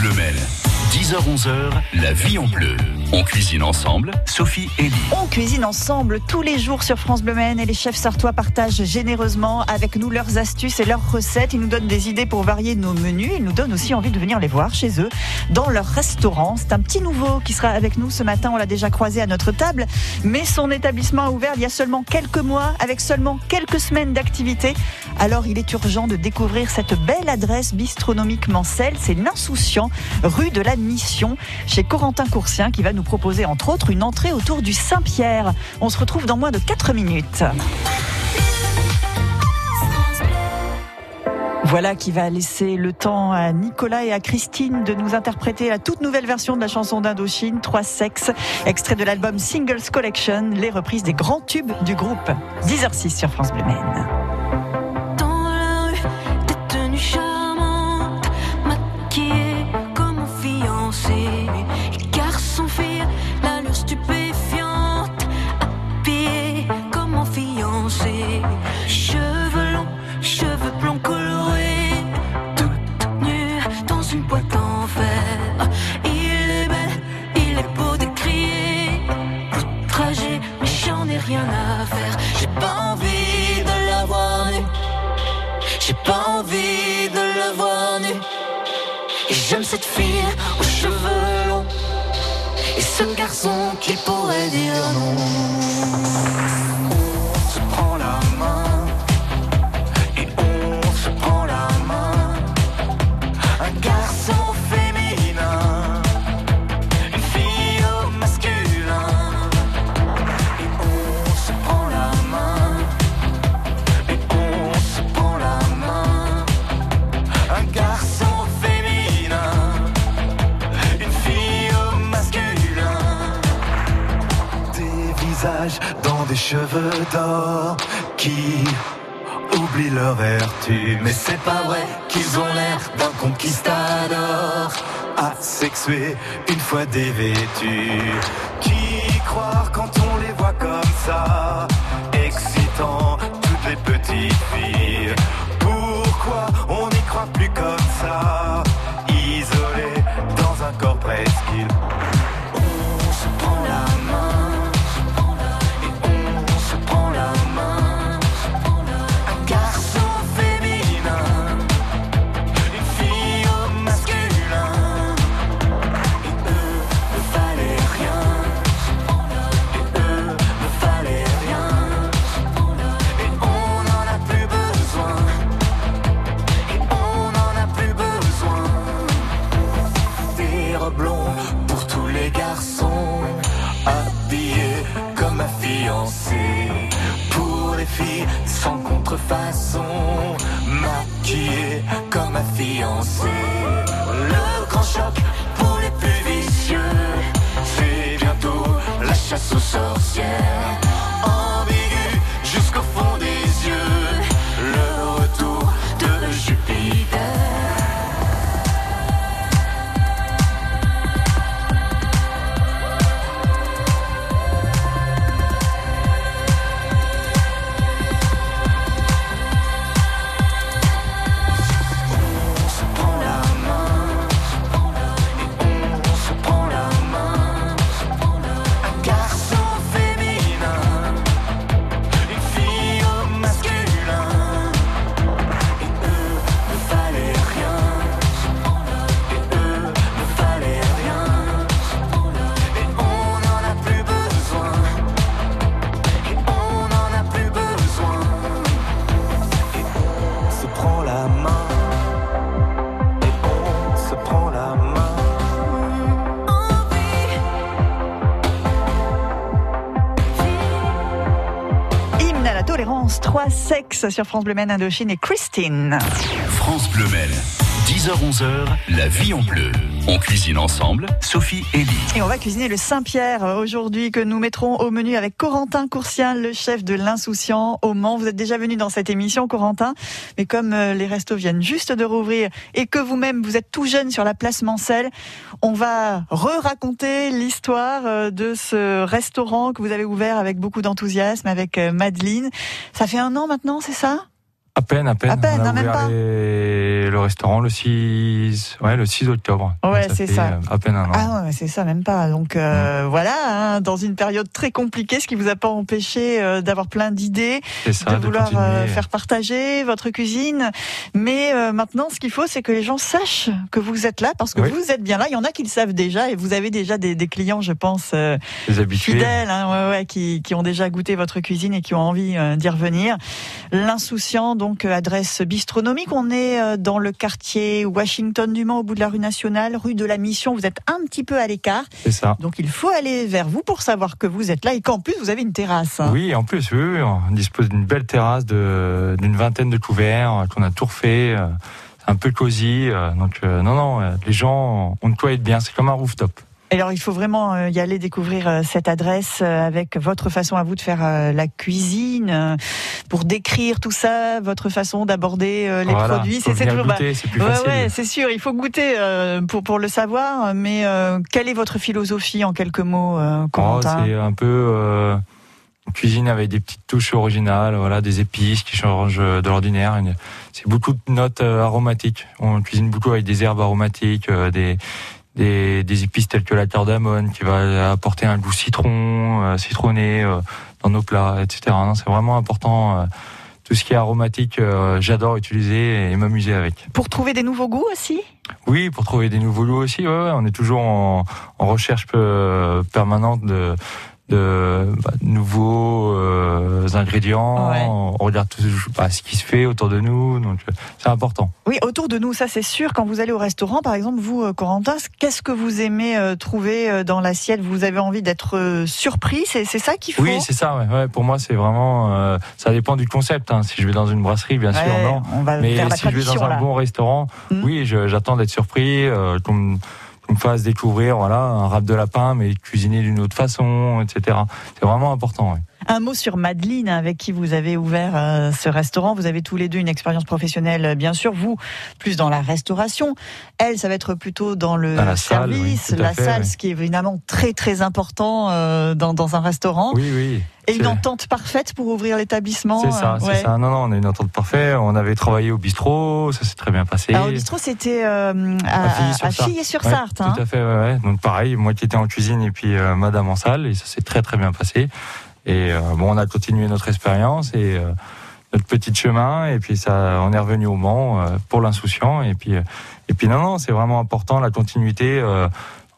Bleu 10h-11h, la vie en bleu. On cuisine ensemble, Sophie et Lee. On cuisine ensemble tous les jours sur France Bleu et les chefs sartois partagent généreusement avec nous leurs astuces et leurs recettes. Ils nous donnent des idées pour varier nos menus. Ils nous donnent aussi envie de venir les voir chez eux dans leur restaurant. C'est un petit nouveau qui sera avec nous ce matin. On l'a déjà croisé à notre table, mais son établissement a ouvert il y a seulement quelques mois avec seulement quelques semaines d'activité. Alors il est urgent de découvrir cette belle adresse bistronomique Mancel. C'est l'insouciant, rue de la mission chez Corentin Coursien qui va nous proposer entre autres une entrée autour du Saint-Pierre. On se retrouve dans moins de 4 minutes. Voilà qui va laisser le temps à Nicolas et à Christine de nous interpréter la toute nouvelle version de la chanson d'Indochine, Trois sexes, extrait de l'album Singles Collection, les reprises des grands tubes du groupe. 10h06 sur France Bleu Maine. J'aime cette fille aux cheveux longs et ce garçon qui pourrait dire non. Cheveux d'or qui oublient leur vertu. Mais c'est pas vrai qu'ils ont l'air d'un conquistador asexué une fois dévêtus. Qui croire quand on les voit comme ça, excitant toutes les petites filles Pourquoi on n'y croit plus comme ça, Sexe sur France Bleu Men Indochine et Christine. France Bleu 10h-11h, la vie en bleu. On cuisine ensemble, Sophie et Lee. Et on va cuisiner le Saint-Pierre aujourd'hui que nous mettrons au menu avec Corentin Coursien, le chef de l'Insouciant au Mans. Vous êtes déjà venu dans cette émission, Corentin, mais comme euh, les restos viennent juste de rouvrir et que vous-même vous êtes tout jeune sur la place Mancel, on va re-raconter l'histoire euh, de ce restaurant que vous avez ouvert avec beaucoup d'enthousiasme avec euh, Madeleine. Ça fait un an maintenant, c'est ça? À peine, à peine. À peine, On a hein, même pas. les- le restaurant le 6, ouais, le 6 octobre. Ouais, c'est ça. euh, À peine un an. Ah ouais, c'est ça, même pas. Donc euh, voilà, hein, dans une période très compliquée, ce qui vous a pas empêché euh, d'avoir plein d'idées, de vouloir euh, faire partager votre cuisine. Mais maintenant, ce qu'il faut, c'est que les gens sachent que vous êtes là, parce que Oui. vous êtes bien là. Il y en a qui le savent déjà, et vous avez déjà des, des clients, je pense, fidèles, hein, ouais, ouais, qui, qui ont déjà goûté votre cuisine et qui ont envie d'y revenir. L'insouciant, donc euh, adresse bistronomique. On est euh, dans le quartier Washington du Mans, au bout de la rue nationale, rue de la Mission. Vous êtes un petit peu à l'écart, C'est ça. donc il faut aller vers vous pour savoir que vous êtes là et qu'en plus vous avez une terrasse. hein. Oui, en plus, oui, oui, on dispose d'une belle terrasse de- d'une vingtaine de couverts euh, qu'on a tout refait. un peu cosy. Donc, euh, non, non, les gens, on doit être bien. C'est comme un rooftop. Et Alors il faut vraiment euh, y aller découvrir euh, cette adresse euh, avec votre façon à vous de faire la cuisine, pour décrire tout ça, votre façon d'aborder les Voilà, produits. C'est toujours bah, goûter, c'est plus Ouais, facile. ouais, c'est sûr, il faut goûter pour, pour le savoir, mais euh, quelle est votre philosophie en quelques mots, euh, Oh, c'est un peu euh, cuisine avec des petites touches originales, voilà, des épices qui changent de l'ordinaire. C'est beaucoup de notes aromatiques. On cuisine beaucoup avec des herbes aromatiques, des, des, des épices telles que la cardamone qui va apporter un goût citron, euh, citronné euh, dans nos plats, etc. C'est vraiment important. euh, tout ce qui est aromatique, j'adore utiliser et m'amuser avec. Pour trouver des nouveaux goûts aussi? Oui, pour trouver des nouveaux lots aussi. Ouais, ouais, on est toujours en, en recherche permanente de, de bah, nouveaux euh, ingrédients. Ouais. On regarde tout bah, ce qui se fait autour de nous, donc euh, c'est important. Oui, autour de nous, ça c'est sûr. Quand vous allez au restaurant, par exemple, vous, euh, Corentin, qu'est-ce que vous aimez euh, trouver dans l'assiette? Vous avez envie d'être surpris? C'est ça qu'il faut? Oui, c'est ça. Ouais, ouais, pour moi, c'est vraiment. euh, ça dépend du concept. hein. Si je vais dans une brasserie, bien sûr, non. On va Mais si je vais dans un là. bon restaurant, Mhm. oui, j'attends d'être surpris, qu'on me, fasse découvrir, voilà, un rap de lapin, mais cuisiné d'une autre façon, etc. C'est vraiment important. ouais. Un mot sur Madeleine, avec qui vous avez ouvert euh, ce restaurant. Vous avez tous les deux une expérience professionnelle, euh, bien sûr. Vous, plus dans la restauration. Elle, ça va être plutôt dans le Dans la salle, service, oui, la fait, salle, oui. ce qui est évidemment très très important euh, dans, dans un restaurant. Oui, oui. Et une entente parfaite pour ouvrir l'établissement. C'est ça, euh, c'est ça. Non, non, on a une entente parfaite. On avait travaillé au bistrot, ça s'est très bien passé. Alors, le bistrot, c'était à, À Filly-sur-Sarthe. Ouais, hein. Tout à fait, ouais, ouais. Donc pareil, moi qui étais en cuisine et puis madame en salle, et ça s'est très très bien passé. Et euh, bon, on a continué notre expérience et euh, notre petit chemin, et puis ça, on est revenu au Mans euh, pour l'insouciant. Et puis, et puis non, non, c'est vraiment important la continuité.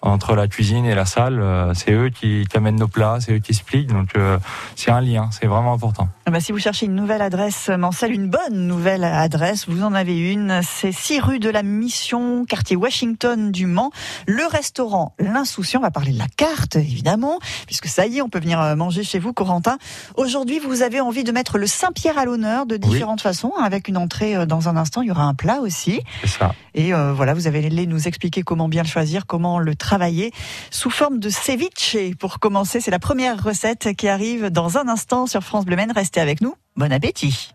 Euh, entre la cuisine et la salle, euh, c'est eux qui, qui amènent nos plats, c'est eux qui expliquent, donc euh, c'est un lien, c'est vraiment important. Ah bah, si vous cherchez une nouvelle adresse Mancel, une bonne nouvelle adresse, vous en avez une. C'est 6 rue de la Mission, quartier Washington du Mans. Le restaurant L'Insouciant, on va parler de la carte, évidemment, puisque ça y est, on peut venir euh, manger chez vous, Corentin. Aujourd'hui, vous avez envie de mettre le Saint-Pierre à l'honneur de différentes façons, hein, avec une entrée euh, dans un instant. Il y aura un plat aussi. C'est ça. Et euh, voilà, vous allé nous expliquer comment bien le choisir, comment le travailler sous forme de ceviche. Pour commencer, c'est la première recette qui arrive dans un instant sur France Bleu Maine. Restez avec nous. Bon appétit.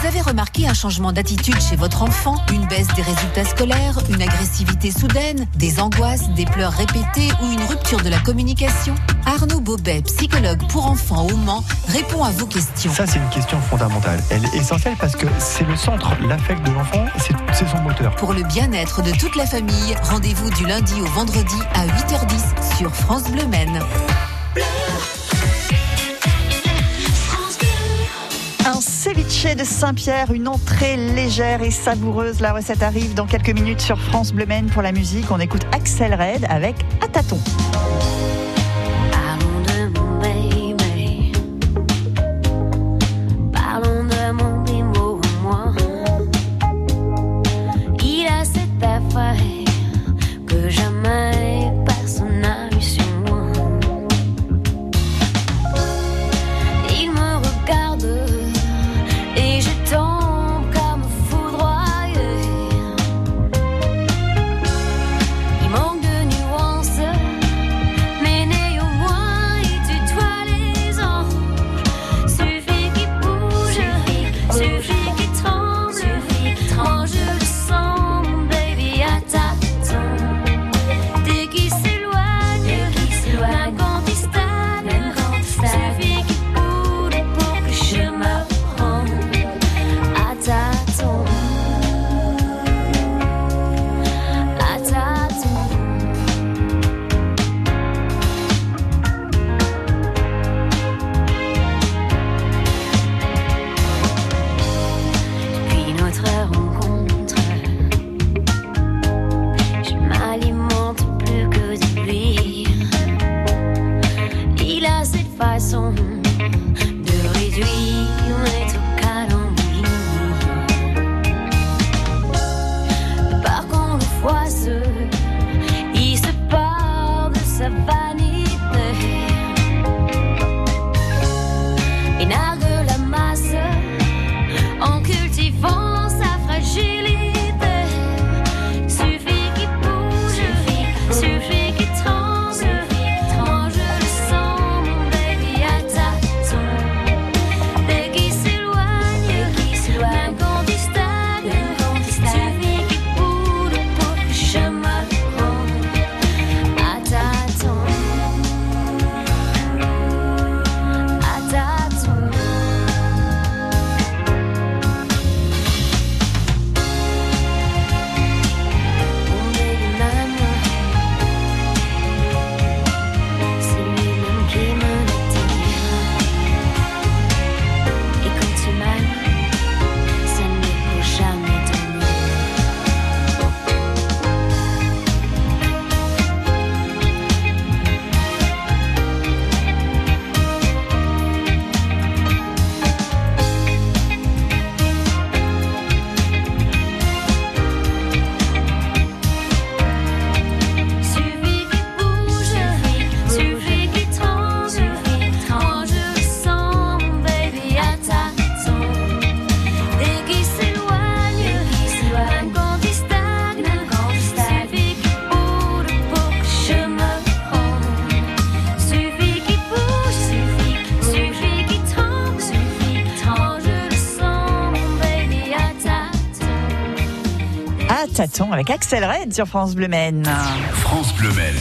Vous avez remarqué un changement d'attitude chez votre enfant? Une baisse des résultats scolaires Une agressivité soudaine Des angoisses Des pleurs répétées Ou une rupture de la communication? Arnaud Bobet, psychologue pour enfants au Mans, répond à vos questions. Ça, c'est une question fondamentale. Elle est essentielle parce que c'est le centre, l'affect de l'enfant, c'est c'est son moteur. Pour le bien-être de toute la famille, rendez-vous du lundi au vendredi à 8h10 sur France Bleu Maine. De Saint-Pierre, une entrée légère et savoureuse. La recette arrive dans quelques minutes sur France Bleu Maine pour la musique. On écoute Axel Red avec À avec Axel Red sur France Bleu Maine. France Bleu Maine.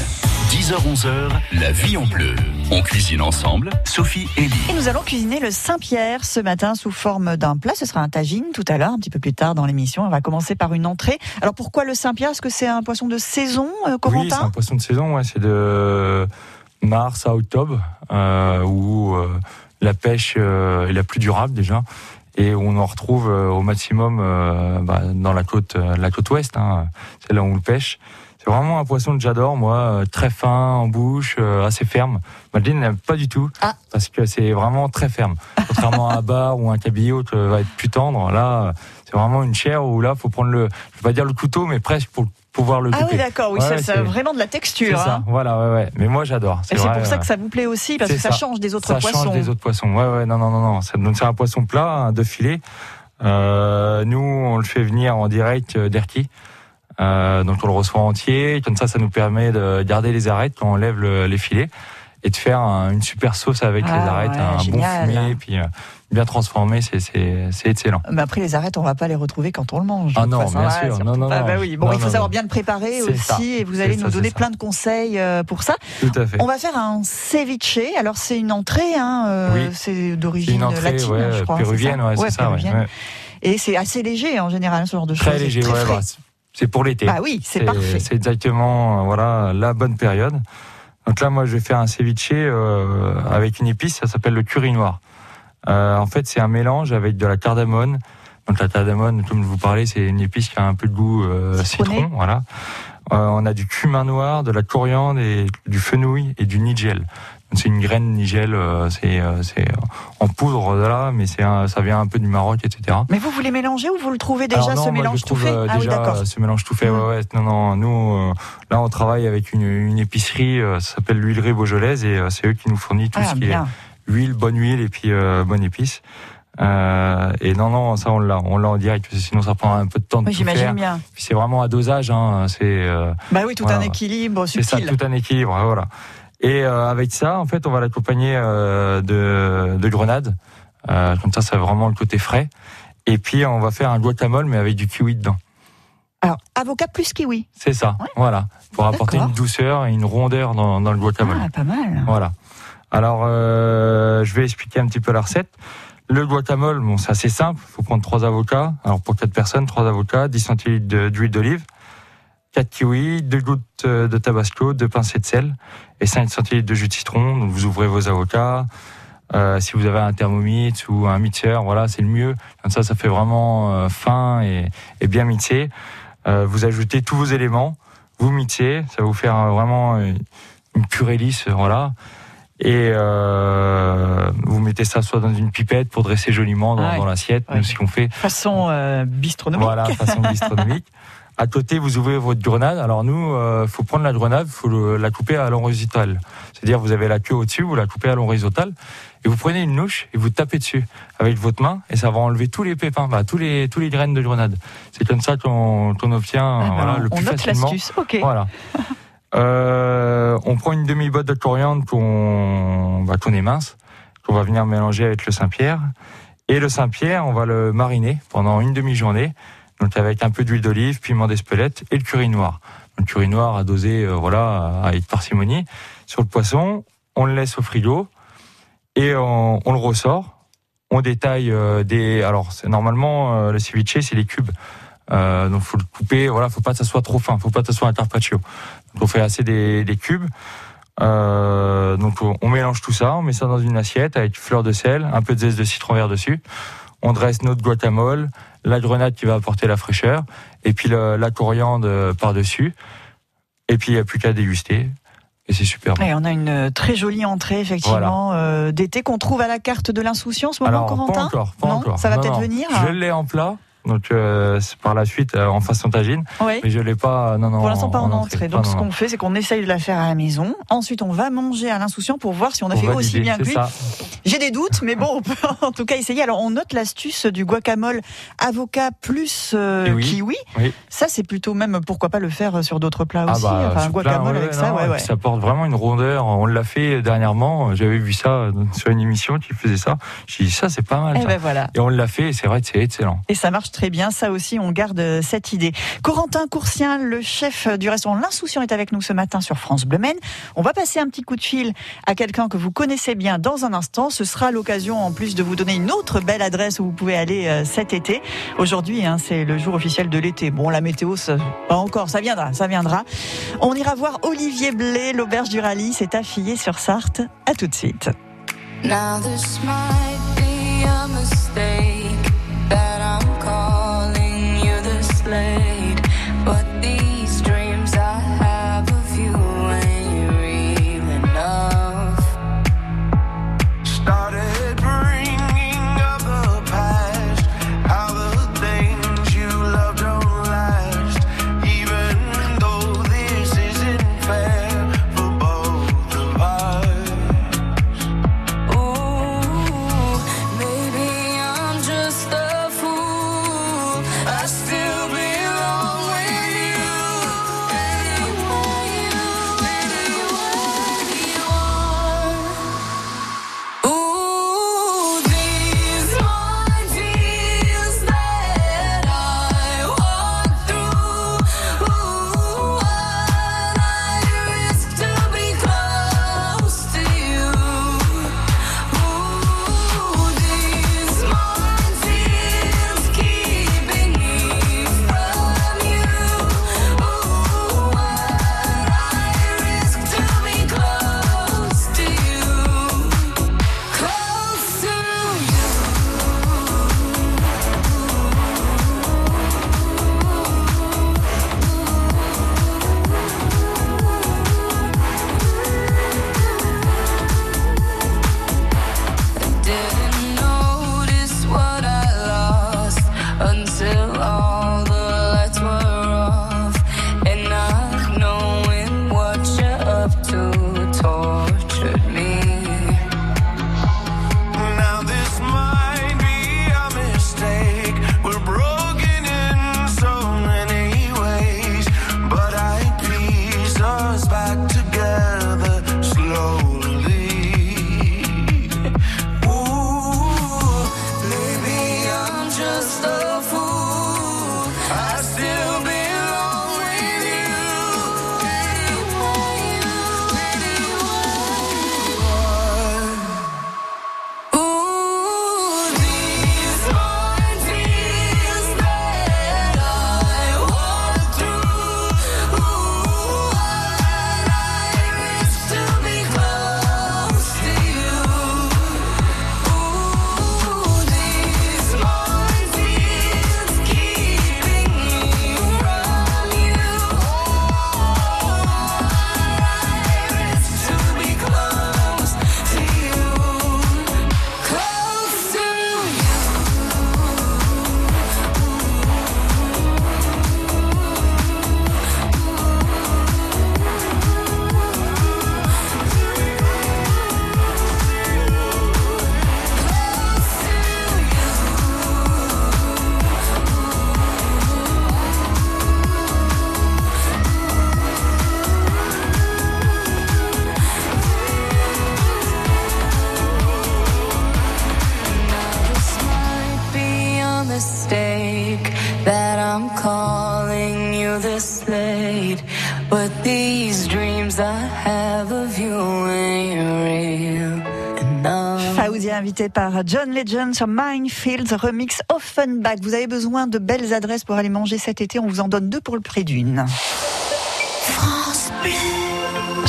10h-11h, la vie en bleu. On cuisine ensemble, Sophie et Et Lee. nous allons cuisiner le Saint-Pierre ce matin sous forme d'un plat. Ce sera un tagine tout à l'heure, un petit peu plus tard dans l'émission. On va commencer par une entrée. Alors pourquoi le Saint-Pierre? Est-ce que c'est un poisson de saison, euh, Oui, c'est Corentin un poisson de saison, ouais, c'est de mars à octobre, euh, où euh, la pêche euh, est la plus durable déjà, et on en retrouve euh, au maximum euh, bah, dans la côte, euh, la côte ouest, hein, c'est là où on le pêche. C'est vraiment un poisson que j'adore, moi, très fin en bouche, euh, assez ferme. Madeleine n'aime pas du tout, Ah. parce que c'est vraiment très ferme. Contrairement à un bar ou un cabillaud qui va être plus tendre, là, c'est vraiment une chair où là, faut prendre le, je vais pas dire le couteau, mais presque pour pouvoir le Ah couper. oui, d'accord, oui, Ouais, ça, ça a c'est- vraiment de la c'est texture. ça, hein. voilà, ouais, ouais. Mais moi, j'adore. Et c'est pour ça que ça vous plaît aussi, parce que c'est ça, ça. change des autres ça poissons. change des autres poissons. Ouais, ouais, non, non, non, non. Ça- Donc c'est un poisson plat, hein, de filet. Euh, nous, on le fait venir en direct euh, d'Erquy. Euh, donc on le reçoit entier. Comme ça, ça nous permet de garder les arêtes quand on lève le- les filets et de faire un- une super sauce avec Ah, les arêtes, ouais, un génial. bon fumier, puis euh, bien transformé. C'est excellent. Mais après, les arêtes, on va pas les retrouver quand on le mange. Ah non, façon, bien sûr. surtout Non, non, pas. non. Bah oui. Bon, Non, il faut savoir bien le préparer aussi, ça. et vous allez nous donner ça. plein de conseils euh, pour ça. Tout à fait. On va faire un ceviche. Alors, c'est une entrée, hein, euh, Oui. c'est d'origine latine, ouais, je crois. péruvienne, ouais, c'est ça. ouais. Et c'est assez léger en général, ce genre de choses. Très léger, très frais. bah, c'est- pour l'été. Bah oui, c'est parfait. C'est exactement voilà la bonne période. Donc là, moi, je vais faire un ceviche euh, avec une épice, ça s'appelle le curry noir. Euh, en fait, c'est un mélange avec de la cardamone. Donc la cardamone, comme je vous parlais, c'est une épice qui a un peu de goût euh, citron, voilà. Euh, on a du cumin noir, de la coriandre et du fenouil et du nigel. Donc, C'est une graine nigel, c'est c'est en poudre là, mais c'est un- ça vient un peu du Maroc, etc. Mais vous, vous les mélangez ou vous le trouvez déjà non, ce moi, je mélange tout fait euh, Ah oui, déjà d'accord. ce mélange tout fait. Ouais, ouais. Non, non. Nous, euh, là, on travaille avec une, une épicerie. euh, ça s'appelle l'huilerie Beaujolaise et euh, c'est eux qui nous fournissent tout Ah, ce qui bien. est huile, bonne huile et puis euh, bonne épice. Euh, et non, non, ça on l'a, on l'a en direct parce que sinon ça prend un peu de temps de Oui, tout j'imagine faire. bien. Puis c'est vraiment à dosage. Hein, c'est euh, Bah oui, tout Voilà. un équilibre c'est ça, subtil. tout un équilibre, voilà. Et euh, avec ça, en fait, on va l'accompagner de, de grenades. Comme ça, ça a vraiment le côté frais. Et puis, on va faire un guacamole, mais avec du kiwi dedans. Alors, avocat plus kiwi. C'est ça, Ouais. voilà. Pour apporter une douceur et une rondeur dans, dans le guacamole. Ah, pas mal. Voilà. Alors, euh, je vais expliquer un petit peu la recette. Le guacamole, bon, c'est assez simple. Il faut prendre trois avocats. Alors, pour quatre personnes, trois avocats, 10 centilitres d'huile d'olive, 4 kiwis, 2 gouttes euh, de tabasco, 2 pincées de sel et 5 centilitres de jus de citron. Donc, vous ouvrez vos avocats. Euh, si vous avez un thermomix ou un mixeur, voilà, c'est le mieux. Comme ça, ça fait vraiment euh, fin et, bien mixé. Euh, vous ajoutez tous vos éléments, vous mixez, ça va vous faire euh, vraiment une purée lisse, voilà. Et euh, vous mettez ça soit dans une pipette pour dresser joliment dans, Ouais. dans l'assiette, Ouais. nous ce qu'on fait. Façon euh, bistronomique. Voilà, façon gastronomique. À côté, vous ouvrez votre grenade. Alors nous, euh, faut prendre la grenade, faut le- la couper à l'horizontale. C'est-à-dire, vous avez la queue au-dessus, vous la coupez à l'horizontale, et vous prenez une louche et vous tapez dessus avec votre main, et ça va enlever tous les pépins, bah, tous les tous les graines de grenade. C'est comme ça qu'on qu'on obtient Ah ben, voilà, le on plus note facilement. l'astuce. Ok. Voilà. Euh, on prend une demi-botte de coriandre qu'on bah, qu'on émince, qu'on va venir mélanger avec le Saint-Pierre. Et le Saint-Pierre, on va le mariner pendant une demi-journée, donc avec un peu d'huile d'olive, piment d'Espelette et le curry noir. Le curry noir à doser, euh, voilà, avec parcimonie. Sur le poisson, on le laisse au frigo et on, le ressort. On détaille euh, des. Alors, c'est normalement le ceviche, c'est les cubes. Euh, donc faut le couper. Voilà, faut pas que ça soit trop fin. Faut pas que ça soit un carpaccio. On fait assez des, des cubes. Euh, donc on, mélange tout ça, on met ça dans une assiette avec fleur de sel, un peu de zeste de citron vert dessus. On dresse notre guacamole, la grenade qui va apporter la fraîcheur, et puis le- la coriandre euh, par-dessus. Et puis il n'y a plus qu'à déguster. Et c'est super bon. Et on a une très jolie entrée, effectivement, euh, d'été qu'on trouve à la carte de l'insouciance, moment Alors, Corentin? pas encore, pas Non, encore. ça va peut-être venir? Je l'ai en plat, donc euh, c'est par la suite euh, en façon tagine, Oui. mais je l'ai pas. Non, non. Pour l'instant, pas en entrée. Donc, Pas, ce qu'on fait, c'est qu'on essaye de la faire à la maison. Ensuite, on va manger à l'insouciant pour voir si on a fait aussi bien que lui. J'ai des doutes, mais bon, on peut en tout cas essayer. Alors, on note l'astuce du guacamole avocat plus euh, Kiwi. kiwi. Oui. Ça, c'est plutôt même, pourquoi pas le faire sur d'autres plats Ah aussi. bah, enfin, un guacamole plein, avec ça, ouais, ouais. Ça porte vraiment une rondeur. On l'a fait dernièrement. J'avais vu ça sur une émission qui faisait ça. J'ai dit ça, c'est pas mal. Et ça. ben voilà. Et on l'a fait. Et c'est vrai c'est excellent. Et ça marche très bien. Ça aussi, on garde euh, cette idée. Corentin Coursien, le chef du restaurant L'Insouciant, est avec nous ce matin sur France Bleu Maine. On va passer un petit coup de fil à quelqu'un que vous connaissez bien dans un instant. Ce sera l'occasion, en plus, de vous donner une autre belle adresse où vous pouvez aller euh, cet été. Aujourd'hui, hein, c'est le jour officiel de l'été. Bon, la météo, pas encore. Ça viendra, ça viendra. On ira voir Olivier Blé, l'auberge du rallye. C'est affilié sur Sarthe. À tout de suite. John Legend sur Minefield Remix Offenbach. Vous avez besoin de belles adresses pour aller manger cet été. On vous en donne deux pour le prix d'une.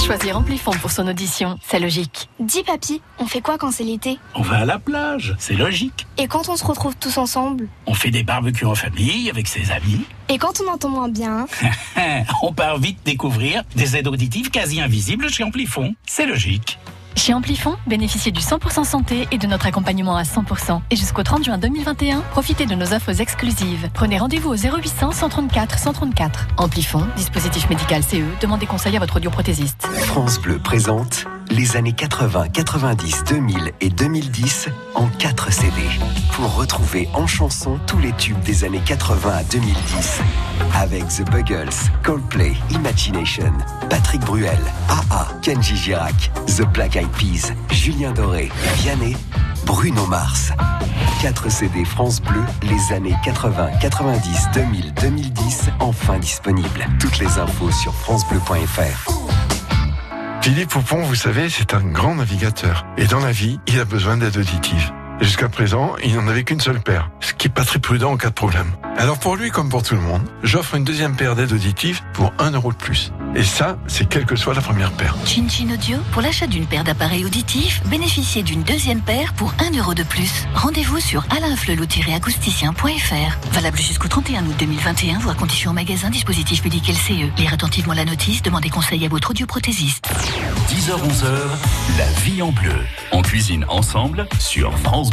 Choisir Amplifon pour son audition, c'est logique. Dis papy, on fait quoi quand c'est l'été? On va à la plage, c'est logique. Et quand on se retrouve tous ensemble? On fait des barbecues en famille avec ses amis. Et quand on entend moins bien? On part vite découvrir des aides auditives quasi invisibles chez Amplifon. C'est logique. Chez Amplifon, bénéficiez du 100% santé et de notre accompagnement à 100%. Et jusqu'au 30 juin 2021, profitez de nos offres exclusives. Prenez rendez-vous au 0800 134 134. Amplifon, dispositif médical CE, demandez conseil à votre audioprothésiste. France Bleu présente les années 80, 90, 2000 et 2010 en 4 CD. Pour retrouver en chanson tous les tubes des années 80 à 2010. Avec The Buggles, Coldplay, Imagination, Patrick Bruel, AA, Kenji Girac, The Black Eyed Peas, Julien Doré, Vianney, Bruno Mars. 4 CD France Bleu, les années 80, 90, 2000, 2010, enfin disponibles. Toutes les infos sur francebleu.fr. Philippe Poupon, vous savez, c'est un grand navigateur. Et dans la vie, il a besoin d'aide auditive. Jusqu'à présent, il n'en avait qu'une seule paire, ce qui n'est pas très prudent en cas de problème. Alors pour lui comme pour tout le monde, j'offre une deuxième paire d'aides auditives pour 1 euro de plus. Et ça, c'est quelle que soit la première paire. Chin Chin Audio, pour l'achat d'une paire d'appareils auditifs, bénéficiez d'une deuxième paire pour 1 euro de plus. Rendez-vous sur alainflelou-acousticien.fr. Valable jusqu'au 31 août 2021, voire conditions en magasin, dispositif médical CE. Lire attentivement la notice, demandez conseil à votre audioprothésiste. 10h-11h, la vie en bleu. On cuisine ensemble sur France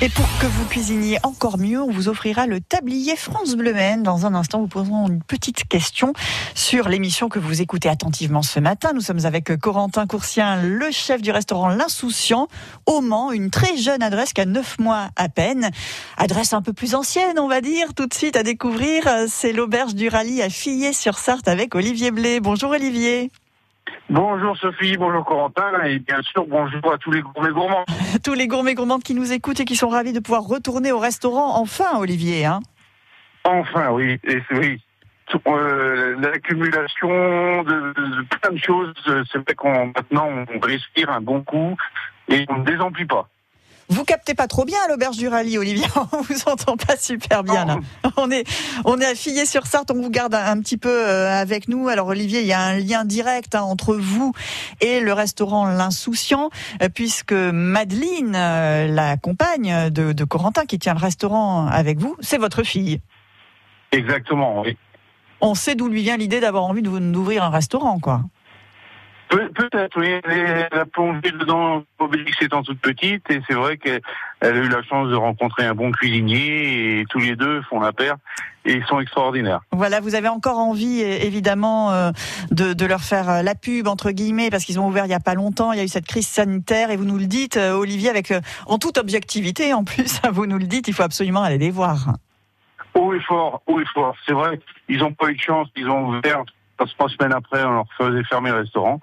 Et pour que vous cuisiniez encore mieux, on vous offrira le tablier France Bleu Maine. Dans un instant, vous poserons une petite question sur l'émission que vous écoutez attentivement ce matin. Nous sommes avec Corentin Coursien, le chef du restaurant L'Insouciant au Mans, une très jeune adresse qui a 9 mois à peine. Adresse un peu plus ancienne, on va dire, tout de suite à découvrir. C'est l'auberge du rallye à Fillet-sur-Sarthe avec Olivier Blé. Bonjour Olivier. Bonjour Sophie, bonjour Corentin, et bien sûr bonjour à tous les gourmets gourmands. Tous les gourmets gourmandes qui nous écoutent et qui sont ravis de pouvoir retourner au restaurant enfin, Olivier. Hein Enfin, oui, et c'est- oui. Euh, L'accumulation de, de- de plein de choses, euh, c'est vrai qu'on maintenant on respire un bon coup et on ne désemplit pas. Vous captez pas trop bien à l'auberge du rallye, Olivier. On vous entend pas super bien là. On est, on est affilié sur Sarthe. On vous garde un, un petit peu euh, avec nous. Alors Olivier, il y a un lien direct hein, entre vous et le restaurant L'Insouciant, euh, puisque Madeleine, euh, la compagne de, de Corentin, qui tient le restaurant avec vous, c'est votre fille. Exactement, oui. On sait d'où lui vient l'idée d'avoir envie d'ouvrir un restaurant, quoi. Pe- Peut-être, oui. Elle a plongé dedans, Obélix étant toute petite, et c'est vrai qu'elle elle a eu la chance de rencontrer un bon cuisinier, et tous les deux font la paire, et ils sont extraordinaires. Voilà, vous avez encore envie, évidemment, euh, de, de leur faire euh, la pub, entre guillemets, parce qu'ils ont ouvert il n'y a pas longtemps, il y a eu cette crise sanitaire, et vous nous le dites, euh, Olivier, avec euh, en toute objectivité, en plus, vous nous le dites, il faut absolument aller les voir. Haut et fort, haut et fort. C'est vrai, ils n'ont pas eu de chance, ils ont ouvert, trois semaines après, on leur faisait fermer le restaurant.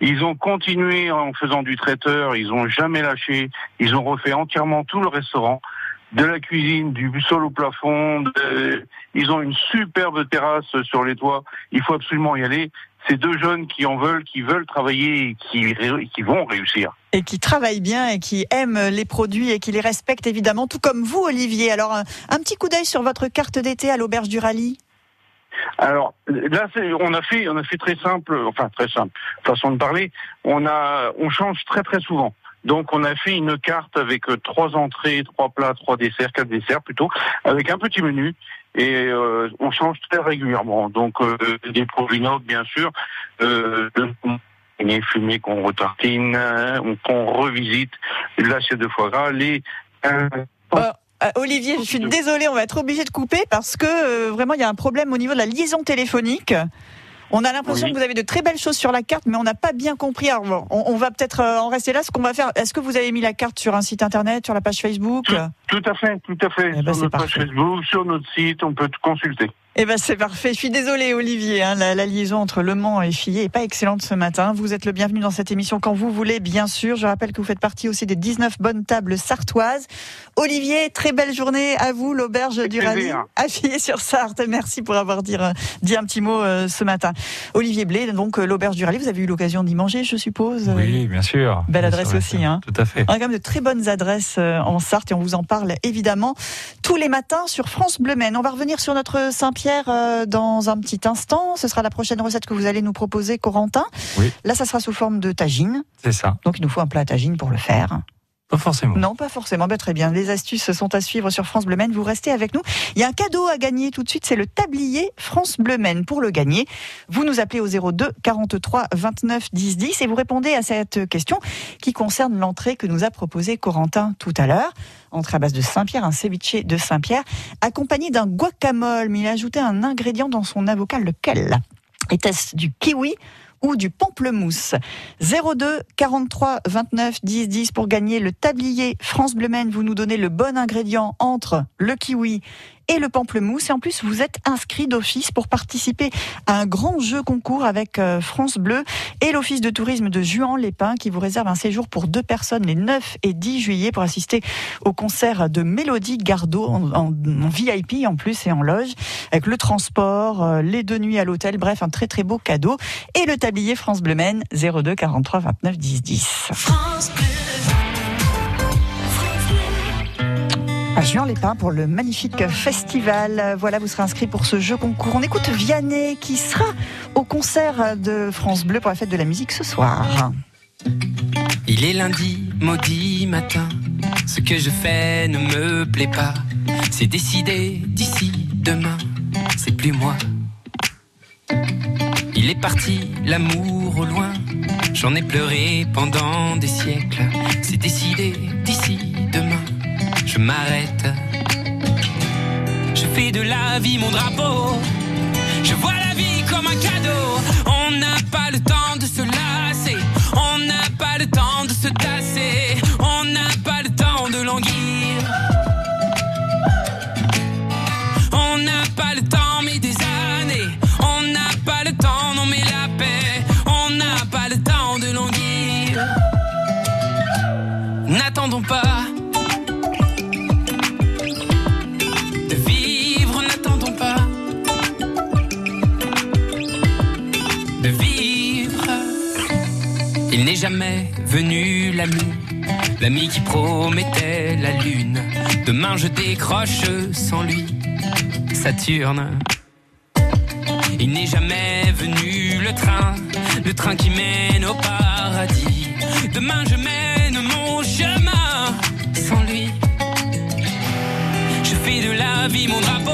Ils ont continué en faisant du traiteur, ils ont jamais lâché, ils ont refait entièrement tout le restaurant, de la cuisine, du sol au plafond, de- ils ont une superbe terrasse sur les toits, il faut absolument y aller. C'est deux jeunes qui en veulent, qui veulent travailler et qui vont réussir. Et qui travaillent bien et qui aiment les produits et qui les respectent, évidemment, tout comme vous, Olivier. Alors, un, un petit coup d'œil sur votre carte d'été à l'auberge du rallye. Alors là, on a fait, on a fait très simple, enfin très simple façon de parler. On a, on change très très souvent. Donc on a fait une carte avec euh, trois entrées, trois plats, trois desserts, quatre desserts plutôt, avec un petit menu. Et euh, on change très régulièrement. Donc euh, des produits bien sûr, euh, les fumés qu'on retartine, euh, qu'on revisite, l'assiette de foie gras, les euh, Euh, Olivier, je suis désolée, on va être obligé de couper parce que euh, vraiment il y a un problème au niveau de la liaison téléphonique. On a l'impression Oui. que vous avez de très belles choses sur la carte, mais on n'a pas bien compris. Alors, on, on va peut-être euh, en rester là. Ce qu'on va faire, est-ce que vous avez mis la carte sur un site internet, sur la page Facebook? Tout à fait, tout à fait. ben, sur notre page Facebook, sur notre site, on peut tout consulter. Eh ben c'est parfait. Je suis désolée Olivier, hein, la, la liaison entre Le Mans et Fillet est pas excellente ce matin. Vous êtes le bienvenu dans cette émission quand vous voulez, bien sûr. Je rappelle que vous faites partie aussi des 19 bonnes tables sartoises. Olivier, très belle journée à vous, l'auberge du rallye à Fillet-sur-Sarthe. Merci pour avoir dit, dit un petit mot euh, ce matin. Olivier Blé, donc euh, l'auberge du rallye, vous avez eu l'occasion d'y manger, je suppose? Oui, bien sûr. Belle Bien adresse sûr, aussi, hein. Tout à fait. On a quand même de très bonnes adresses euh, en Sarthe et on vous en parle évidemment tous les matins sur France Bleu Maine. On va revenir sur notre Saint-Pierre euh, dans un petit instant. Ce sera la prochaine recette que vous allez nous proposer, Corentin. Oui. Là, ça sera sous forme de tagine. C'est ça. Donc, il nous faut un plat à tagine pour le faire. Pas forcément. Non, pas forcément. Ben, très bien. Les astuces sont à suivre sur France Bleu Maine. Vous restez avec nous. Il y a un cadeau à gagner tout de suite. C'est le tablier France Bleu Maine. Pour le gagner, vous nous appelez au 02 43 29 10 10 et vous répondez à cette question qui concerne l'entrée que nous a proposée Corentin tout à l'heure. Entrée à base de Saint-Pierre, un ceviche de Saint-Pierre, accompagné d'un guacamole. Mais il a ajouté un ingrédient dans son avocat. Lequel? Était-ce du kiwi ou du pamplemousse 02 43 29 10 10 pour gagner le tablier France Bleu Maine. Vous nous donnez le bon ingrédient entre le kiwi et le pamplemousse. Et en plus, vous êtes inscrit d'office pour participer à un grand jeu concours avec euh, France Bleu et l'Office de tourisme de Juan-les-Pins qui vous réserve un séjour pour deux personnes les 9 et 10 juillet pour assister au concert de Mélodie Gardot en, VIP en plus et en loge avec le transport, euh, les deux nuits à l'hôtel, bref, un très très beau cadeau. Et le tablier France Bleu Maine 02 43 29 10 10. À Juan-les-Pins pour le magnifique festival. Voilà, vous serez inscrit pour ce jeu concours. On écoute Vianney qui sera au concert de France Bleu pour la fête de la musique ce soir. Il est lundi, maudit matin. Ce que je fais ne me plaît pas. C'est décidé d'ici demain. C'est plus moi. Il est parti, l'amour au loin. J'en ai pleuré pendant des siècles. C'est décidé d'ici demain. Je m'arrête. Je fais de la vie mon drapeau. Je vois la vie comme un cadeau. On n'a pas le temps de se jamais venu l'ami, l'ami qui promettait la lune. Demain je décroche sans lui, Saturne. Il n'est jamais venu le train, le train qui mène au paradis. Demain je mène mon chemin sans lui. Je fais de la vie mon drapeau.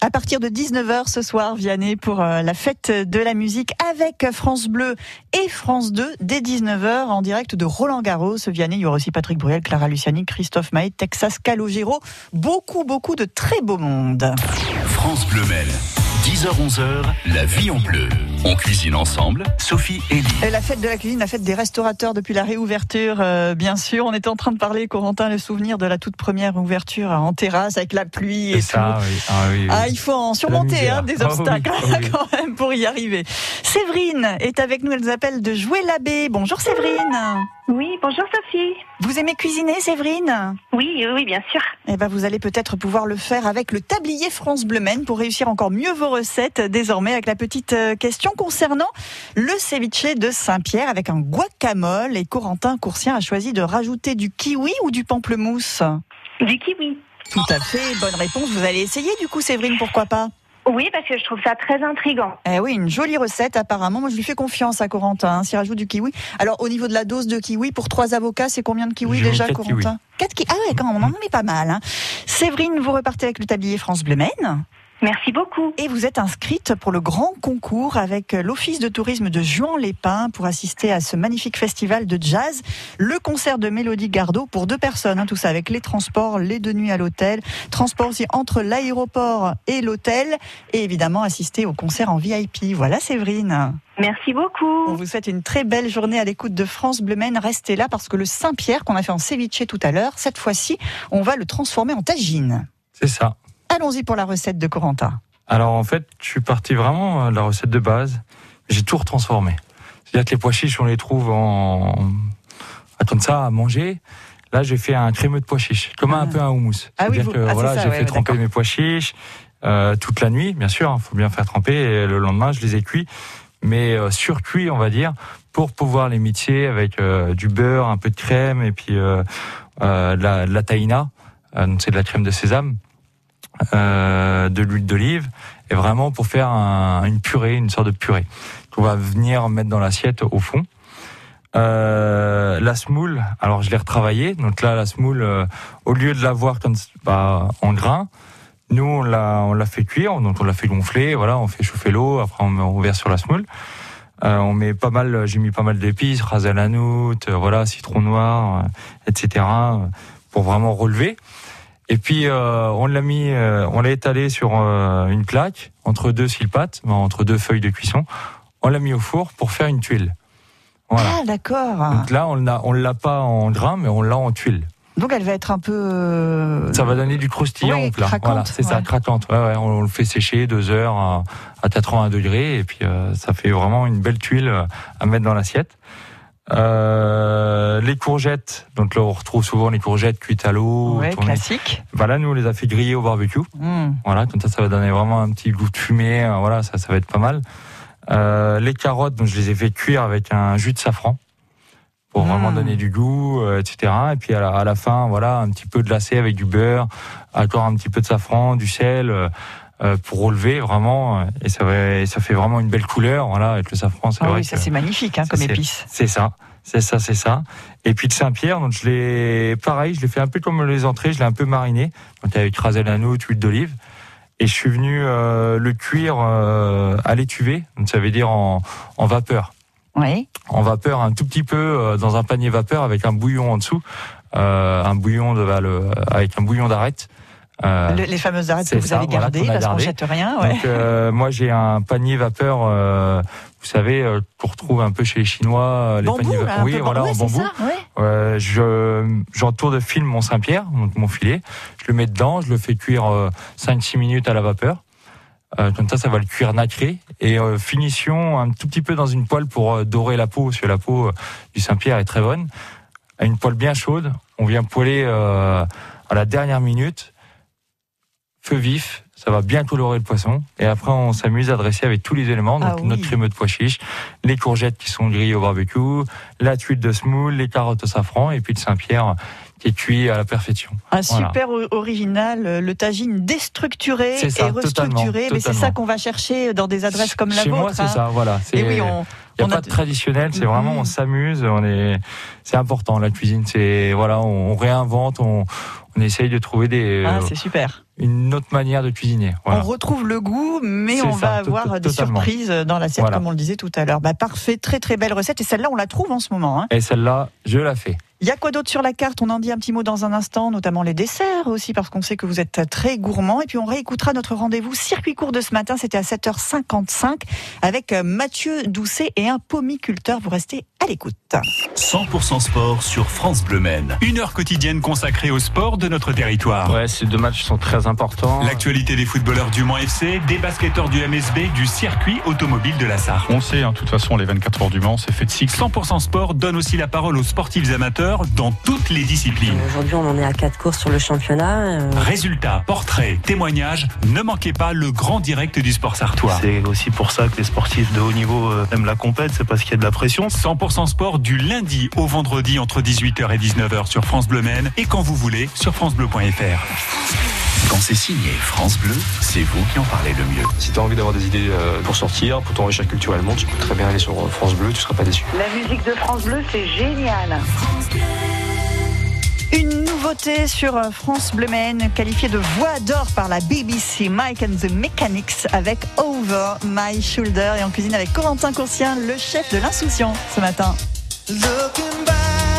À partir de 19h ce soir, Vianney, pour euh, la fête de la musique avec France Bleu et France 2 dès 19h en direct de Roland Garros. Vianney, il y aura aussi Patrick Bruel, Clara Luciani, Christophe Maé, Texas Calogero. Beaucoup, beaucoup de très beau monde. France Bleu Mel. 10h-11h, la vie en bleu. On cuisine ensemble, Sophie et. Et La fête de la cuisine, la fête des restaurateurs depuis la réouverture, euh, bien sûr. On était en train de parler, Corentin, le souvenir de la toute première ouverture en terrasse avec la pluie et ça, tout. oui. Ah, oui, oui. Ah, il faut en surmonter hein, des Ah obstacles ah oui. quand même pour y arriver. Séverine est avec nous, elle nous appelle de Jouer l'abbé. Bonjour Séverine. Oui, bonjour Sophie. Vous aimez cuisiner Séverine? Oui, oui, bien sûr. Eh ben, vous allez peut-être pouvoir le faire avec le tablier France Bleu Maine pour réussir encore mieux vos recettes désormais avec la petite euh, question concernant le ceviche de Saint-Pierre avec un guacamole et Corentin Coursien a choisi de rajouter du kiwi ou du pamplemousse? Du kiwi. Tout à fait, bonne réponse. Vous allez essayer du coup Séverine, pourquoi pas? Oui, parce que je trouve ça très intrigant. Eh oui, une jolie recette apparemment. Moi, je lui fais confiance à Corentin. Hein, S'il rajoute du kiwi. Alors, au niveau de la dose de kiwi, pour trois avocats, c'est combien de kiwi déjà, quatre Corentin? Kiwis. Quatre kiwis. Ah ouais, quand même, on en met pas mal. Hein. Séverine, vous repartez avec le tablier France Bleu Maine. Merci beaucoup. Et vous êtes inscrite pour le grand concours avec l'Office de tourisme de Juan-les-Pins pour assister à ce magnifique festival de jazz. Le concert de Mélodie Gardot pour deux personnes, hein, tout ça avec les transports, les deux nuits à l'hôtel, transport aussi entre l'aéroport et l'hôtel et évidemment assister au concert en VIP. Voilà Séverine. Merci beaucoup. On vous souhaite une très belle journée à l'écoute de France Bleu Maine. Restez là parce que le Saint-Pierre qu'on a fait en ceviche tout à l'heure, cette fois-ci, on va le transformer en tagine. C'est ça. Allons-y pour la recette de Corentin. Alors en fait, je suis parti vraiment de la recette de base. J'ai tout retransformé. C'est-à-dire que les pois chiches, on les trouve en à comme ça à manger. Là, j'ai fait un crémeux de pois chiches, comme un peu un houmous. Ah oui, C'est-à-dire vous- que ah, voilà, j'ai ouais, fait ouais, tremper mes pois chiches euh, toute la nuit, bien sûr. Il faut bien faire tremper. Et le lendemain, je les ai cuits, mais euh, surcuits, on va dire, pour pouvoir les mixer avec euh, du beurre, un peu de crème et puis euh, euh, de, la, de la tahina. Euh, donc c'est de la crème de sésame de l'huile d'olive et vraiment pour faire un- une purée, une sorte de purée qu'on va venir mettre dans l'assiette au fond. Euh, la semoule, alors je l'ai retravaillé. Donc là, la semoule, euh, au lieu de l'avoir comme bah, en grain, nous on l'a on l'a fait cuire, donc on l'a fait gonfler. Voilà, on fait chauffer l'eau, après on, on verse sur la semoule. Euh, on met pas mal, j'ai mis pas mal d'épices, ras à la noute, euh, voilà, citron noir, euh, etc. euh, pour vraiment relever. Et puis euh, on l'a mis, euh, on l'a étalé sur euh, une plaque entre deux silpates, ben, entre deux feuilles de cuisson. On l'a mis au four pour faire une tuile. Voilà. Ah, d'accord. Donc là, on l'a, on l'a pas en grain, mais on l'a en tuile. Donc elle va être un peu. euh, Ça va donner du croustillant Oui, au plat. craquante, voilà, c'est ça, craquante. Ouais, ouais, on, le fait sécher deux heures à, à 80 degrés et puis euh, ça fait vraiment une belle tuile euh, à mettre dans l'assiette. Euh, les courgettes, donc là on retrouve souvent les courgettes cuites à l'eau. Ouais, classique. Voilà, nous on les a fait griller au barbecue. Mm. Voilà, comme ça, ça va donner vraiment un petit goût de fumée. euh, Voilà, ça, ça va être pas mal. Euh, les carottes, donc je les ai fait cuire avec un jus de safran pour vraiment Mm. donner du goût, euh, etc. Et puis à la, à la fin, voilà, un petit peu glacé avec du beurre, encore un petit peu de safran, du sel. Euh, pour relever vraiment euh, et ça va, et ça fait vraiment une belle couleur voilà avec le safran Ah oui, ça c'est magnifique hein, ça, comme épice. c'est ça, c'est ça, c'est ça. Et puis de Saint-Pierre, donc je l'ai, pareil, je l'ai fait un peu comme les entrées, je l'ai un peu mariné, donc avec rasel à noix, huile d'olive. Et je suis venu euh, le cuire euh, à l'étuvée, donc ça veut dire en, en vapeur. Oui. En vapeur, un tout petit peu euh, dans un panier vapeur avec un bouillon en dessous, euh, un bouillon de, bah, le- avec un bouillon d'arête. Euh, Le- les fameuses arêtes que vous ça, avez voilà, gardées a parce qu'on jette rien. Ouais. donc euh, moi j'ai un panier vapeur, euh, vous savez, qu'on retrouve un peu chez les Chinois. Les Bambou, paniers là, oui, voilà, bambou, en bambou. ça, ouais. Euh, je j'entoure de film mon Saint-Pierre, donc mon filet. Je le mets dedans, je le fais cuire euh, 5-6 minutes à la vapeur. Euh, comme ça, ça va le cuire nacré. Et finition un tout petit peu dans une poêle pour dorer la peau, parce que la peau du Saint-Pierre est très bonne. À une poêle bien chaude, on vient poêler à la dernière minute feu vif, ça va bien colorer le poisson. Et après, on s'amuse à dresser avec tous les éléments. Donc, Ah notre crémeux de pois chiches, les courgettes qui sont grillées au barbecue, la tuile de semoule, les carottes au safran, et puis le Saint-Pierre qui est cuit à la perfection. Un Voilà. super original, euh, le tagine déstructuré ça, et restructuré. totalement, Mais c'est ça qu'on va chercher dans des adresses comme la Chez vôtre. moi, c'est hein. ça, voilà. Et oui, on, Il n'y a a pas de traditionnel, c'est vraiment on s'amuse, on est, c'est important la cuisine, c'est voilà, on, on réinvente, on, on essaye de trouver des, Ah, c'est super. Une autre manière de cuisiner. Voilà. On retrouve le goût, mais on ça, va avoir des totalement. surprises dans l'assiette, Voilà. comme on le disait tout à l'heure. Bah, parfait, très très belle recette. Et celle-là, on la trouve en ce moment. hein. Et celle-là, je la fais. Il y a quoi d'autre sur la carte? On en dit un petit mot dans un instant, notamment les desserts aussi, parce qu'on sait que vous êtes très gourmand. Et puis on réécoutera notre rendez-vous circuit court de ce matin. C'était à 7h55 avec euh, Mathieu Doucet et un pomiculteur. Vous restez à l'écoute. 100% sport sur France Bleu Maine. Une heure quotidienne consacrée au sport de notre territoire. Ouais, ces deux matchs sont très importants. L'actualité des footballeurs du Mans FC, des basketteurs du MSB, du circuit automobile de la Sarre. On sait, hein, de toute façon, les 24 heures du Mans, c'est fait de cycle. 100% sport donne aussi la parole aux sportifs amateurs dans toutes les disciplines. Aujourd'hui, on en est à quatre courses sur le championnat. euh, Résultats, portraits, témoignages, ne manquez pas le grand direct du sport sartois. C'est aussi pour ça que les sportifs de haut niveau euh, aiment la compète, c'est parce qu'il y a de la pression. 100% sport du lundi au vendredi entre 18h et 19h sur France Bleu Maine et quand vous voulez sur francebleu.fr. Quand c'est signé France Bleu, c'est vous qui en parlez le mieux. Si tu as envie d'avoir des idées euh, pour sortir, pour t'enrichir culturellement, tu peux très bien aller sur euh, France Bleu, tu seras pas déçu. La musique de France Bleu, c'est génial. Une nouveauté sur euh, France Bleu Maine, qualifiée de voix d'or par la BBC, Mike and the Mechanics avec Over My Shoulder. Et en cuisine avec Corentin Coursien, le chef de l'insouciant ce matin. Looking back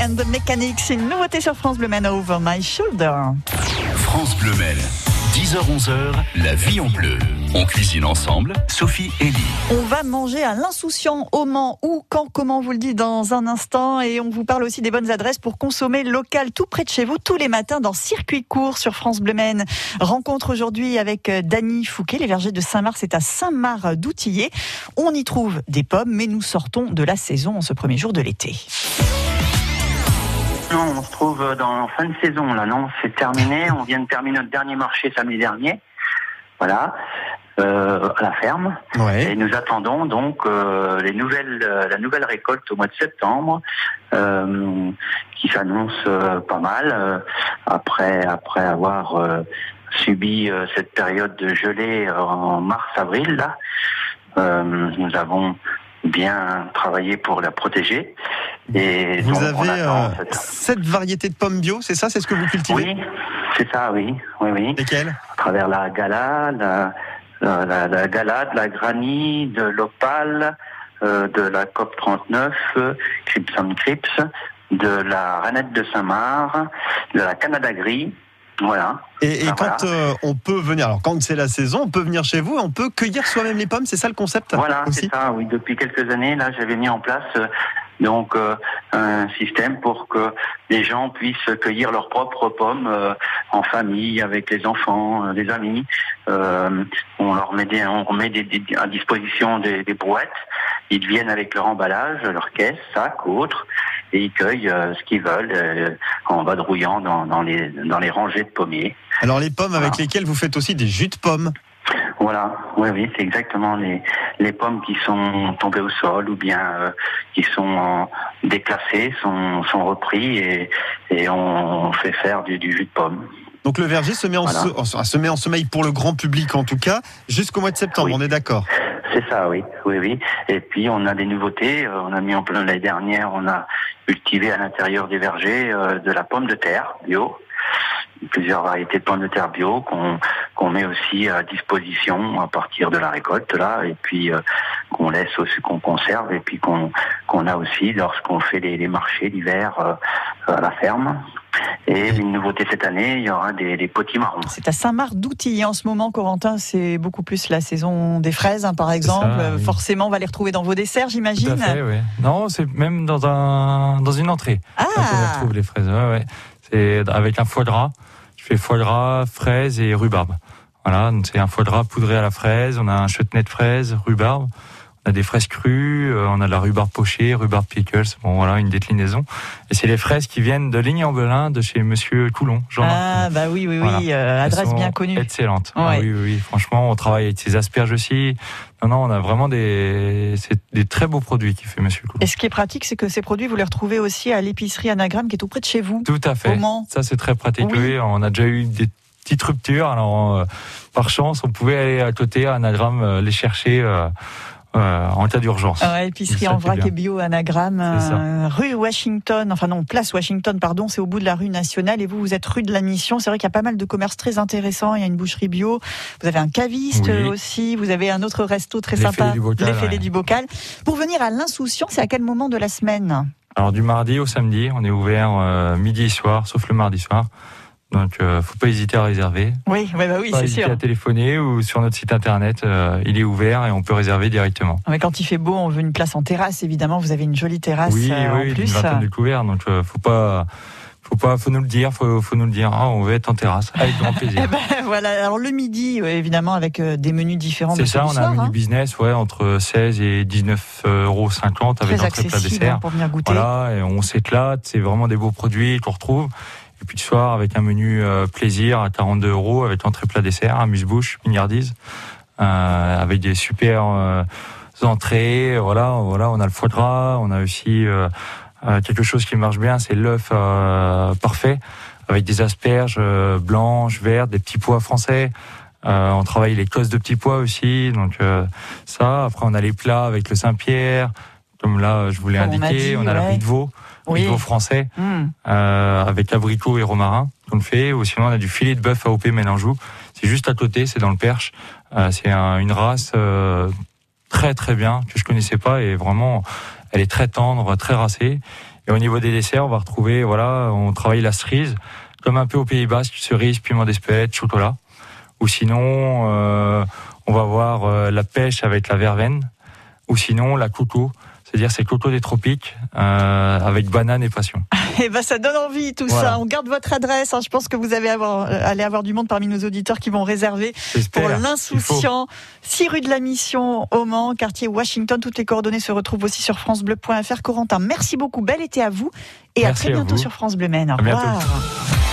and the Mechanics, une nouveauté sur France Bleu Over My Shoulder. France Bleu Maine. 10h-11h, la vie en bleu. On cuisine ensemble, Sophie et Lee. On va manger à l'insouciant au Mans, où, quand, comment, vous le dit dans un instant. Et on vous parle aussi des bonnes adresses pour consommer local tout près de chez vous tous les matins dans Circuit Court sur France Bleu Maine. Rencontre aujourd'hui avec euh, Dany Fouquet. Les vergers de Saint-Marc, c'est à Saint-Marc d'Outillet. On y trouve des pommes, mais nous sortons de la saison en ce premier jour de l'été. Non, on se trouve dans fin de saison là, non? C'est terminé. On vient de terminer notre dernier marché samedi dernier. Voilà, euh, à la ferme. Et nous attendons donc euh, les nouvelles, euh, la nouvelle récolte au mois de septembre, euh, qui s'annonce euh, pas mal euh, après après avoir euh, subi euh, cette période de gelée en mars-avril. Là, Euh, nous avons bien travaillé pour la protéger. Et Vous donc, avez attend euh, cette- sept variétés de pommes bio, c'est ça C'est ce que vous cultivez Oui, c'est ça, oui. oui, oui. Lesquelles? À travers la gala, la, la, la, la galade, la granny, de l'opale, euh, de la COP 39, euh, Crimson Crips, de la Renette de Saint-Marc, de la Canada Gris. Voilà. Et, et Ah, quand voilà. euh, on peut venir, alors quand c'est la saison, on peut venir chez vous, et on peut cueillir soi-même les pommes, c'est ça le concept Voilà, c'est ça, oui. Depuis quelques années, là, j'avais mis en place euh, donc euh, un système pour que les gens puissent cueillir leurs propres pommes euh, en famille, avec les enfants, euh, les amis. On leur met des, on met des, des- à disposition des, des brouettes. Ils viennent avec leur emballage, leur caisse, sac ou autre, et ils cueillent euh, ce qu'ils veulent euh, en vadrouillant dans, dans les dans les rangées de pommiers. Alors les pommes avec lesquelles vous faites aussi des jus de pommes. Voilà, oui, oui, c'est exactement les, les pommes qui sont tombées au sol ou bien euh, qui sont déclassées sont, sont repris et, et on fait faire du, du jus de pomme. Donc le verger se met en, Voilà. se- en- se met en sommeil pour le grand public en tout cas, jusqu'au mois de septembre, on est d'accord C'est ça, oui, oui, oui. Et puis on a des nouveautés. euh, On a mis en plein l'année dernière, on a cultivé à l'intérieur des vergers euh, de la pomme de terre bio, plusieurs variétés de pommes de terre bio qu'on met aussi à disposition à partir de la récolte là, et puis euh, qu'on laisse aussi, qu'on conserve, et puis qu'on qu'on a aussi lorsqu'on fait les, les marchés d'hiver euh, à la ferme. Et une nouveauté cette année, il y aura des, des potimarrons. C'est à Saint-Marc d'Outillet en ce moment, Corentin. C'est beaucoup plus la saison des fraises, hein, par exemple. ça, oui. Forcément, on va les retrouver dans vos desserts, Tout j'imagine. à fait, oui. Non, c'est même dans un dans une entrée. Ah. On retrouve les fraises. Ouais, ouais. C'est avec un foie gras. Je fais foie gras, fraises et rhubarbe. Voilà, donc c'est un foie gras poudré à la fraise. On a un chutney de fraises, rhubarbe. A des fraises crues, euh, on a de la rhubarbe pochée, rhubarbe pickles. Bon, voilà, une déclinaison. Et c'est les fraises qui viennent de Ligny-en-Belin, de chez Monsieur Coulon, Jean-Marc. Ah, bah oui, oui, oui. Euh, adresse bien connue. Excellente. Ah oui, oui, oui. Franchement, on travaille avec ses asperges aussi. Non, non, on a vraiment des, des très beaux produits qui fait Monsieur Coulon. Et ce qui est pratique, c'est que ces produits, vous les retrouvez aussi à l'épicerie Anagramme qui est tout près de chez vous. Tout à fait. Mans. Ça, c'est très pratique. Oui. Oui, on a déjà eu des petites ruptures. Alors, euh, par chance, on pouvait aller à côté à Anagramme euh, les chercher euh, euh, en cas d'urgence. Ouais, épicerie en vrac et bio Anagramme, euh, rue Washington, enfin non, place Washington, pardon, c'est au bout de la rue nationale et vous, vous êtes rue de la Mission. C'est vrai qu'il y a pas mal de commerces très intéressants. Il y a une boucherie bio, vous avez un caviste Oui. aussi, vous avez un autre resto très Les sympa, les Fêlés ouais. du Bocal. Pour venir à l'insouciant, c'est à quel moment de la semaine? Alors, du mardi au samedi, on est ouvert euh, midi et soir, sauf le mardi soir. Donc, euh, faut pas hésiter à réserver. Oui, ouais, bah oui, c'est sûr. à téléphoner ou sur notre site internet, euh, il est ouvert et on peut réserver directement. Mais quand il fait beau, on veut une place en terrasse, évidemment. Vous avez une jolie terrasse oui, euh, en oui, une plus. vingtaine de couverts. Donc, euh, faut pas, faut pas, faut nous le dire, faut, faut nous le dire. Ah, on veut être en terrasse, avec grand plaisir. Eh ben, voilà, alors le midi, évidemment, avec des menus différents. C'est ça, on a un menu hein. business ouais, entre 16 et 19 euros 50 avec entrée plat dessert. hein, pour venir goûter. Voilà, et on s'éclate, c'est vraiment des beaux produits qu'on retrouve. Et puis le soir, avec un menu euh, plaisir à 42 euros avec entrée plat dessert, amuse-bouche, mignardise, euh, avec des super euh, entrées. Voilà, voilà, on a le foie gras, on a aussi quelque chose qui marche bien, c'est l'œuf parfait avec des asperges blanches, vertes, des petits pois français. Euh, on travaille les cosses de petits pois aussi, donc euh, ça. Après, on a les plats avec le Saint-Pierre, comme là, je vous l'ai Comme on a indiqué. dit, On a, ouais. riz de veau, Oui. riz de veau français, Hmm. euh, avec abricot et romarin qu'on le fait. Ou sinon, on a du filet de bœuf AOP Mélangeau. C'est juste à côté, c'est dans le Perche. Euh, c'est un- une race euh, très très bien que je connaissais pas et vraiment, elle est très tendre, très racée. Et au niveau des desserts, on va retrouver, voilà, on travaille la cerise comme un peu au Pays Basque, cerise, piment d'Espelette, chocolat. Ou sinon, euh, on va voir euh, la pêche avec la verveine. Ou sinon, la coco. C'est-à-dire, c'est coco des tropiques euh, avec banane et passion. Eh ben, ça donne envie tout Voilà. ça. On garde votre adresse. hein. Je pense que vous avez avoir, euh, allez avoir du monde parmi nos auditeurs qui vont réserver pour l'insouciant. 6 rue de la Mission au Mans, quartier Washington. Toutes les coordonnées se retrouvent aussi sur francebleu.fr. Corentin, merci beaucoup. Bel été à vous et à très bientôt sur France Bleu Maine. Au À bientôt. revoir.